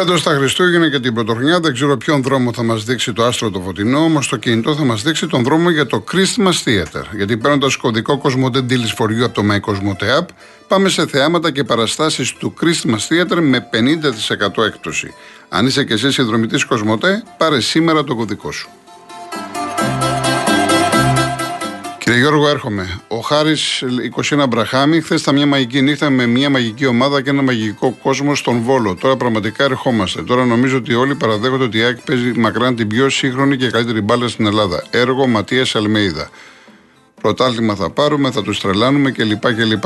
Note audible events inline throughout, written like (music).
Φέτος τα Χριστούγεννα και την Πρωτοχρονιά δεν ξέρω ποιον δρόμο θα μας δείξει το άστρο το φωτεινό, όμως το κινητό θα μας δείξει τον δρόμο για το Christmas Theater. Γιατί παίρνοντας κωδικό Cosmote Deals for You από το My Cosmote App, πάμε σε θεάματα και παραστάσεις του Christmas Theater με 50% έκπτωση. Αν είσαι και εσύ συνδρομητής Cosmote, πάρε σήμερα το κωδικό σου. Κύριε Γιώργο, έρχομαι. Ο Χάρης 21 Μπραχάμι, χθες ήταν μια μαγική νύχτα με μια μαγική ομάδα και ένα μαγικό κόσμο στον Βόλο. Τώρα πραγματικά ερχόμαστε. Τώρα νομίζω ότι όλοι παραδέχονται ότι η ΑΕΚ παίζει μακράν την πιο σύγχρονη και καλύτερη μπάλα στην Ελλάδα. Έργο Ματίας Αλμέιδα. Πρωτάθλημα θα πάρουμε, θα τους τρελάνουμε κλπ. κλπ.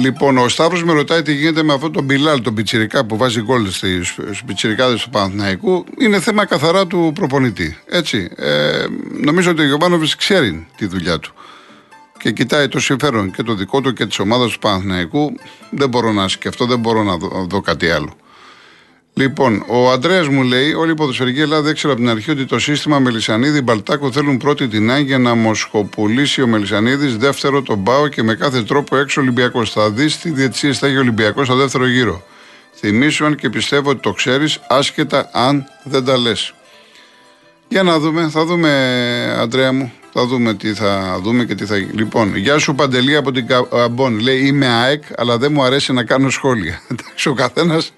Λοιπόν, ο Σταύρος με ρωτάει τι γίνεται με αυτό τον Μπιλάλ, τον Πιτσυρικά που βάζει γκολ στους Πιτσυρικάδε του Παναθηναϊκού. Είναι θέμα καθαρά του προπονητή. Έτσι. Ε, νομίζω ότι ο Γιωβάνοβιτς ξέρει τη δουλειά του. Και κοιτάει το συμφέρον και το δικό του και της ομάδας του Παναθηναϊκού. Δεν μπορώ να σκεφτώ, δεν μπορώ να δω, δω κάτι άλλο. Λοιπόν, ο Αντρέας μου λέει: Όλη η ποδοσφαιρική Ελλάδα έξερε από την αρχή ότι το σύστημα Μελισανίδη Μπαλτάκο θέλουν πρώτη την Άγια να μοσχοπουλήσει ο Μελισανίδης, δεύτερο τον Πάο και με κάθε τρόπο έξω Ολυμπιακός. Θα δεις τι διετσίε θα έχει ο Ολυμπιακός στο δεύτερο γύρο. Θυμήσου αν και πιστεύω ότι το ξέρεις, άσχετα αν δεν τα λες. Για να δούμε, θα δούμε, Αντρέα μου. Θα δούμε τι θα δούμε και τι θα γίνει. Λοιπόν, γεια σου Παντελή από την Καμπόν. Λέει είμαι ΑΕΚ, αλλά δεν μου αρέσει να κάνω σχόλια. (laughs) Εντάξει, ο καθένας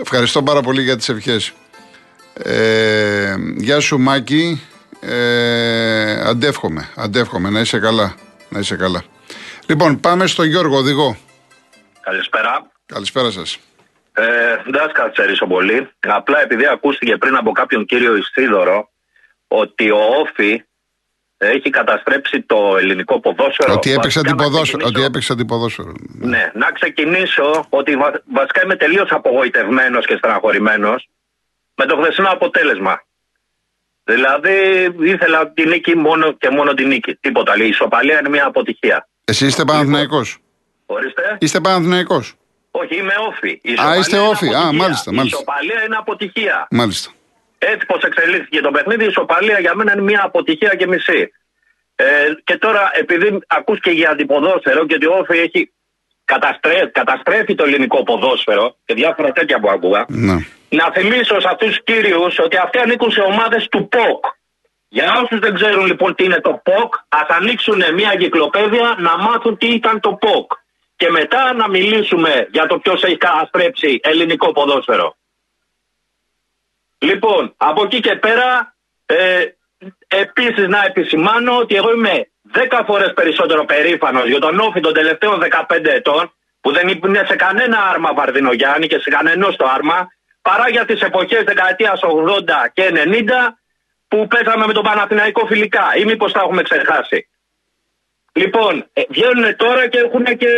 Ευχαριστώ πάρα πολύ για τις ευχές. Ε, γεια σου Μάκη. Ε, αντεύχομαι, αντεύχομαι. Να είσαι καλά. Να είσαι καλά. Λοιπόν, πάμε στο Γιώργο Οδηγό. Καλησπέρα. Καλησπέρα σας. Ε, δεν σας καθυστερήσω πολύ. Απλά επειδή ακούστηκε πριν από κάποιον κύριο Ιστίδωρο ότι ο Όφη έχει καταστρέψει το ελληνικό ποδόσφαιρο. Ότι έπαιξε αντιποδόσφαιρο. Ότι έπαιξε αντιποδόσφαιρο. Ναι, να ξεκινήσω ότι βασικά είμαι τελείως απογοητευμένος και στεναχωρημένος με το χθεσινό αποτέλεσμα. Δηλαδή ήθελα την νίκη μόνο και μόνο την νίκη. Τίποτα άλλη. Η ισοπαλία είναι μια αποτυχία. Εσύ είστε Παναθυναϊκό. Ορίστε. Είστε Παναθυναϊκό. Όχι, είμαι όφη. Α, είστε όφη. Α, μάλιστα, μάλιστα. Η ισοπαλία είναι αποτυχία. Μάλιστα. Έτσι πως εξελίχθηκε το παιχνίδι, η ισοπαλία για μένα είναι μια αποτυχία και μισή. Ε, και τώρα, επειδή ακούς και για αντιποδόσφαιρο και ότι ο Όφη έχει καταστρέφει, καταστρέφει το ελληνικό ποδόσφαιρο και διάφορα τέτοια που άκουγα, ναι. να θυμίσω σε αυτούς τους κύριους ότι αυτοί ανήκουν σε ομάδες του ΠΟΚ. Για όσους δεν ξέρουν λοιπόν τι είναι το ΠΟΚ, ας ανοίξουν μια κυκλοπαίδεια να μάθουν τι ήταν το ΠΟΚ. Και μετά να μιλήσουμε για το ποιος έχει καταστρέψει ελληνικό ποδόσφαιρο. Λοιπόν, από εκεί και πέρα, ε, επίσης να επισημάνω ότι εγώ είμαι 10 φορές περισσότερο περήφανος για τον Όφη των τελευταίων 15 ετών, που δεν είναι σε κανένα άρμα Βαρδινογιάννη και σε κανένα το άρμα, παρά για τις εποχές δεκαετίας 80 και 90 που παίζαμε με τον Παναθηναϊκό φιλικά ή μήπως τα έχουμε ξεχάσει. Λοιπόν, ε, βγαίνουν τώρα και έχουν και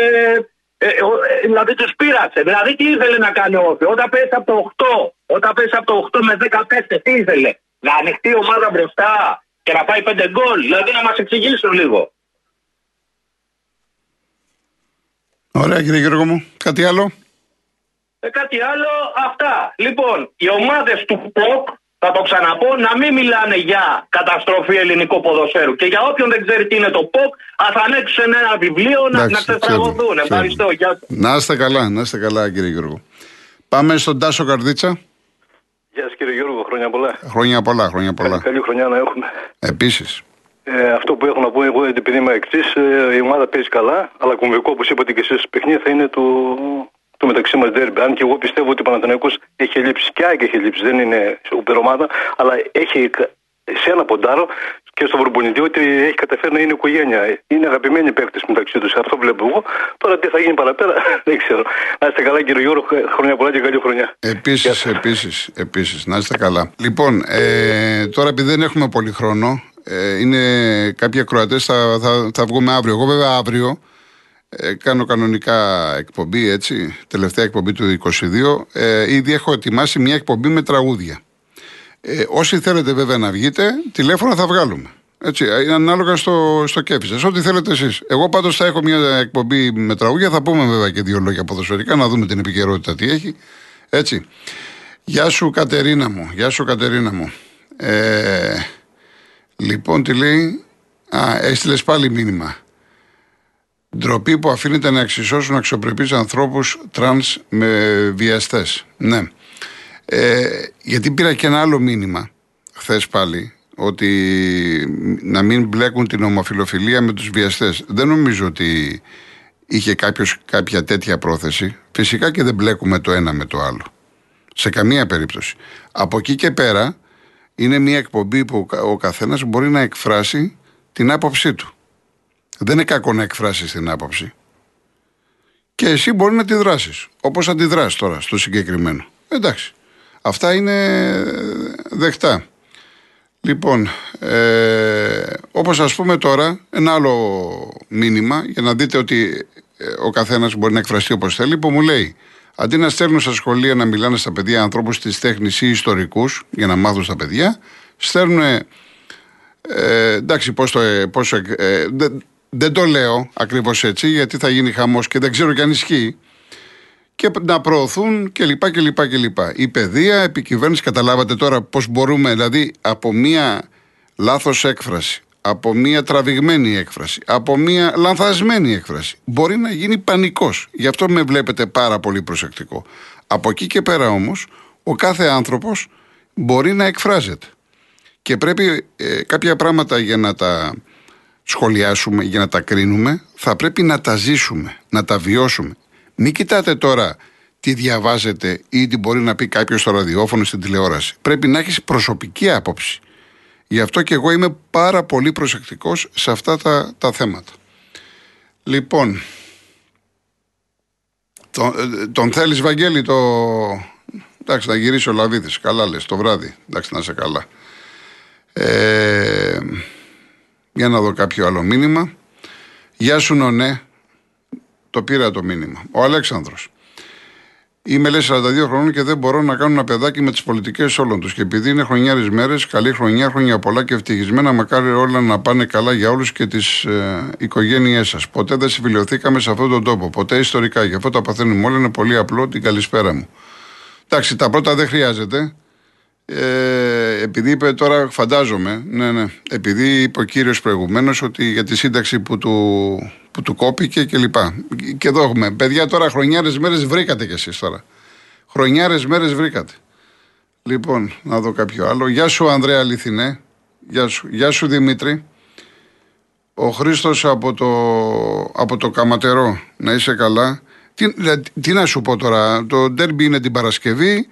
ε, ε, δηλαδή τους πείραξε. Δηλαδή τι ήθελε να κάνει ο Όφη; Όταν πέσει από το 8, όταν πέσει από το 8 με 15, τι ήθελε; Να ανοιχτεί η ομάδα μπροστά και να πάει 5 γκολ. Δηλαδή να μας εξηγήσουν λίγο. Ωραία κύριε Γιώργο μου. Κάτι άλλο; Ε, κάτι άλλο. Αυτά. Λοιπόν, οι ομάδες του ΠΟΚ θα το ξαναπώ, να μην μιλάνε για καταστροφή ελληνικού ποδοσφαίρου. Και για όποιον δεν ξέρει τι είναι το ΠΟΚ, ας ανοίξουν ένα βιβλίο να, να ξετραγωθούν. Ευχαριστώ. Γεια Να είστε καλά, να είστε καλά, κύριε Γιώργο. Πάμε στον Τάσο Καρδίτσα. Γεια σας, κύριε Γιώργο, χρόνια πολλά. Χρόνια πολλά, χρόνια πολλά. Καλή, χρονιά να έχουμε. Επίσης. Ε, αυτό που έχω να πω εγώ, επειδή είμαι εξή, ε, η ομάδα παίζει καλά, αλλά κομβικό, όπως είπατε και εσείς, παιχνίδι θα είναι το, το μεταξύ μας δέρμπι. Αν και εγώ πιστεύω ότι ο Παναθηναϊκός έχει λείψει και ΑΕΚ έχει λείψει, δεν είναι σούπερ ομάδα, αλλά έχει σε ένα ποντάρο και στον προπονητή ότι έχει καταφέρει να είναι οικογένεια. Είναι αγαπημένοι παίκτες μεταξύ τους. Αυτό βλέπω εγώ. Τώρα τι θα γίνει παραπέρα (laughs) δεν ξέρω. Να είστε καλά, κύριε Γιώργο. Χρόνια πολλά και καλή χρονιά. Επίσης, επίσης, επίσης. Να είστε καλά. Λοιπόν, ε, τώρα επειδή δεν έχουμε πολύ χρόνο, ε, είναι κάποιοι ακροατές θα, θα, θα βγούμε αύριο. Εγώ βέβαια αύριο ε, κάνω κανονικά εκπομπή, έτσι, τελευταία εκπομπή του 22. Ε, ήδη έχω ετοιμάσει μια εκπομπή με τραγούδια. Ε, όσοι θέλετε βέβαια να βγείτε, τηλέφωνα θα βγάλουμε. Έτσι, είναι ανάλογα στο, στο κέφι σας. Ό,τι θέλετε εσείς. Εγώ πάντως θα έχω μια εκπομπή με τραγούδια. Θα πούμε βέβαια και δύο λόγια ποδοσφαιρικά, να δούμε την επικαιρότητα τι έχει. Έτσι. Γεια σου Κατερίνα μου. Γεια σου Κατερίνα μου. Ε, λοιπόν, τι λέει; Α, έστειλες πάλι μήνυμα. Ντροπή που αφήνετε να εξισώσουν αξιοπρεπείς ανθρώπους τρανς με βιαστές. Ναι. Ε, γιατί πήρα και ένα άλλο μήνυμα χθες πάλι ότι να μην μπλέκουν την ομοφιλοφιλία με τους βιαστές. Δεν νομίζω ότι είχε κάποιος κάποια τέτοια πρόθεση. Φυσικά και δεν μπλέκουμε το ένα με το άλλο. Σε καμία περίπτωση. Από εκεί και πέρα είναι μια εκπομπή που ο καθένας μπορεί να εκφράσει την άποψή του. Δεν είναι κακό να εκφράσει την άποψη. Και εσύ μπορεί να τη δράσεις. Όπως αντιδράσει τώρα στο συγκεκριμένο. Εντάξει. Αυτά είναι δεκτά. Λοιπόν, ε, όπως ας πούμε τώρα, ένα άλλο μήνυμα για να δείτε ότι ε, ο καθένας μπορεί να εκφραστεί όπως θέλει, που μου λέει αντί να στέλνουν στα σχολεία να μιλάνε στα παιδιά ανθρώπους της τέχνης ή ιστορικούς για να μάθουν στα παιδιά, στέλνουν, ε, εντάξει πώς το, ε, πώς, ε, δεν το λέω ακριβώς έτσι γιατί θα γίνει χαμός και δεν ξέρω και αν ισχύει και να προωθούν κλπ. κλπ, κλπ. Η παιδεία, επικυβέρνηση, καταλάβατε τώρα πώς μπορούμε, δηλαδή από μία λάθος έκφραση, από μία τραβηγμένη έκφραση, από μία λανθασμένη έκφραση, μπορεί να γίνει πανικός. Γι' αυτό με βλέπετε πάρα πολύ προσεκτικό. Από εκεί και πέρα όμως, ο κάθε άνθρωπος μπορεί να εκφράζεται. Και πρέπει ε, κάποια πράγματα για να τα σχολιάσουμε, για να τα κρίνουμε, θα πρέπει να τα ζήσουμε, να τα βιώσουμε. Μην κοιτάτε τώρα τι διαβάζετε ή τι μπορεί να πει κάποιος στο ραδιόφωνο στην τηλεόραση. Πρέπει να έχεις προσωπική άποψη. Γι' αυτό και εγώ είμαι πάρα πολύ προσεκτικός σε αυτά τα, τα θέματα. Λοιπόν, τον, τον θέλεις Βαγγέλη το... Εντάξει, να γυρίσει ο Λαβίδης. Καλά λες, το βράδυ. Εντάξει, να είσαι καλά. Ε, για να δω κάποιο άλλο μήνυμα. Γεια σου Νονέ. Το πήρα το μήνυμα. Ο Αλέξανδρος. Είμαι λέει 42 χρόνων και δεν μπορώ να κάνω ένα παιδάκι με τις πολιτικές όλων τους. Και επειδή είναι χρονιάρε μέρες, καλή χρονιά, χρόνια πολλά και ευτυχισμένα, μακάρι όλα να πάνε καλά για όλους και τις ε, οικογένειές σας. Ποτέ δεν συμφιλειωθήκαμε σε αυτόν τον τόπο. Ποτέ ιστορικά. Γι' αυτό τα παθαίνουμε όλα. Είναι πολύ απλό. Την καλησπέρα μου. Εντάξει, τα πρώτα δεν χρειάζεται. Ε, επειδή είπε τώρα, φαντάζομαι, ναι, ναι, επειδή είπε ο κύριος προηγουμένως ότι για τη σύνταξη που του, που του κόπηκε κλπ. Και, και εδώ έχουμε. Παιδιά, τώρα χρονιάρες μέρες βρήκατε κι εσείς τώρα. Χρονιάρες μέρες βρήκατε. Λοιπόν, να δω κάποιο άλλο. Γεια σου, Ανδρέα Αληθινέ. Γεια σου, Γεια σου Δημήτρη. Ο Χρήστος από το, από το Καματερό. Να είσαι καλά. Τι, τι να σου πω τώρα. Το ντέρμπι είναι την Παρασκευή.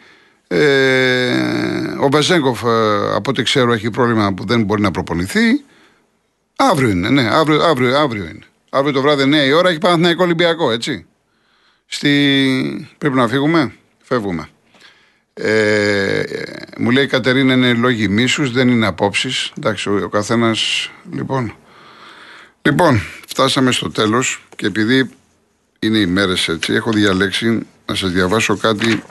Ε, ο Βεζέγκοφ, ε, από ό,τι ξέρω, έχει πρόβλημα που δεν μπορεί να προπονηθεί. Αύριο είναι, ναι, αύριο, αύριο, αύριο είναι. Αύριο το βράδυ 9 η ώρα έχει Παναθηναϊκό Ολυμπιακό, έτσι. Στη... Πρέπει να φύγουμε, φεύγουμε. Ε, μου λέει η Κατερίνα είναι λόγοι μίσους, δεν είναι απόψεις. Εντάξει, ο, ο καθένας. Λοιπόν. Λοιπόν, φτάσαμε στο τέλος και επειδή είναι οι μέρες έτσι, έχω διαλέξει να σας διαβάσω κάτι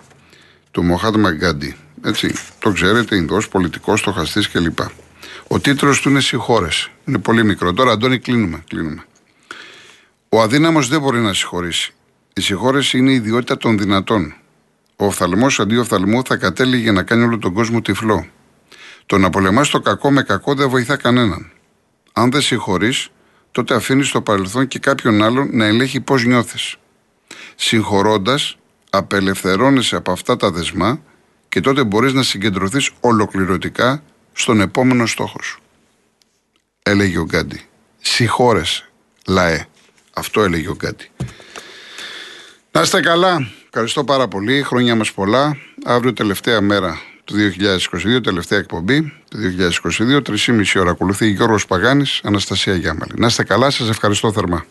του Μοχάτ Μαγκάντι. Έτσι, το ξέρετε, Ινδός, πολιτικός, στοχαστής κλπ. Ο τίτλος του είναι Συγχώρες. Είναι πολύ μικρό. Τώρα, Αντώνη, κλείνουμε. κλείνουμε. Ο αδύναμος δεν μπορεί να συγχωρήσει. Η συγχώρεση είναι η ιδιότητα των δυνατών. Ο οφθαλμός αντί οφθαλμού θα κατέληγε να κάνει όλο τον κόσμο τυφλό. Το να πολεμάς το κακό με κακό δεν βοηθά κανέναν. Αν δεν συγχωρείς, τότε αφήνεις στο παρελθόν και κάποιον άλλον να ελέγχει πώς νιώθεις. Συγχωρώντας, απελευθερώνεσαι από αυτά τα δεσμά και τότε μπορείς να συγκεντρωθείς ολοκληρωτικά στον επόμενο στόχο σου. Έλεγε ο Γκάντι. Συγχώρεσαι, λαέ. Αυτό έλεγε ο Γκάντι. Να είστε καλά. Ευχαριστώ πάρα πολύ. Χρόνια μας πολλά. Αύριο τελευταία μέρα του 2022, τελευταία εκπομπή του 2022, 3,5 ώρα ακολουθεί Γιώργος Παγάνης, Αναστασία Γιάμαλη. Να είστε καλά, σας ευχαριστώ θερμά.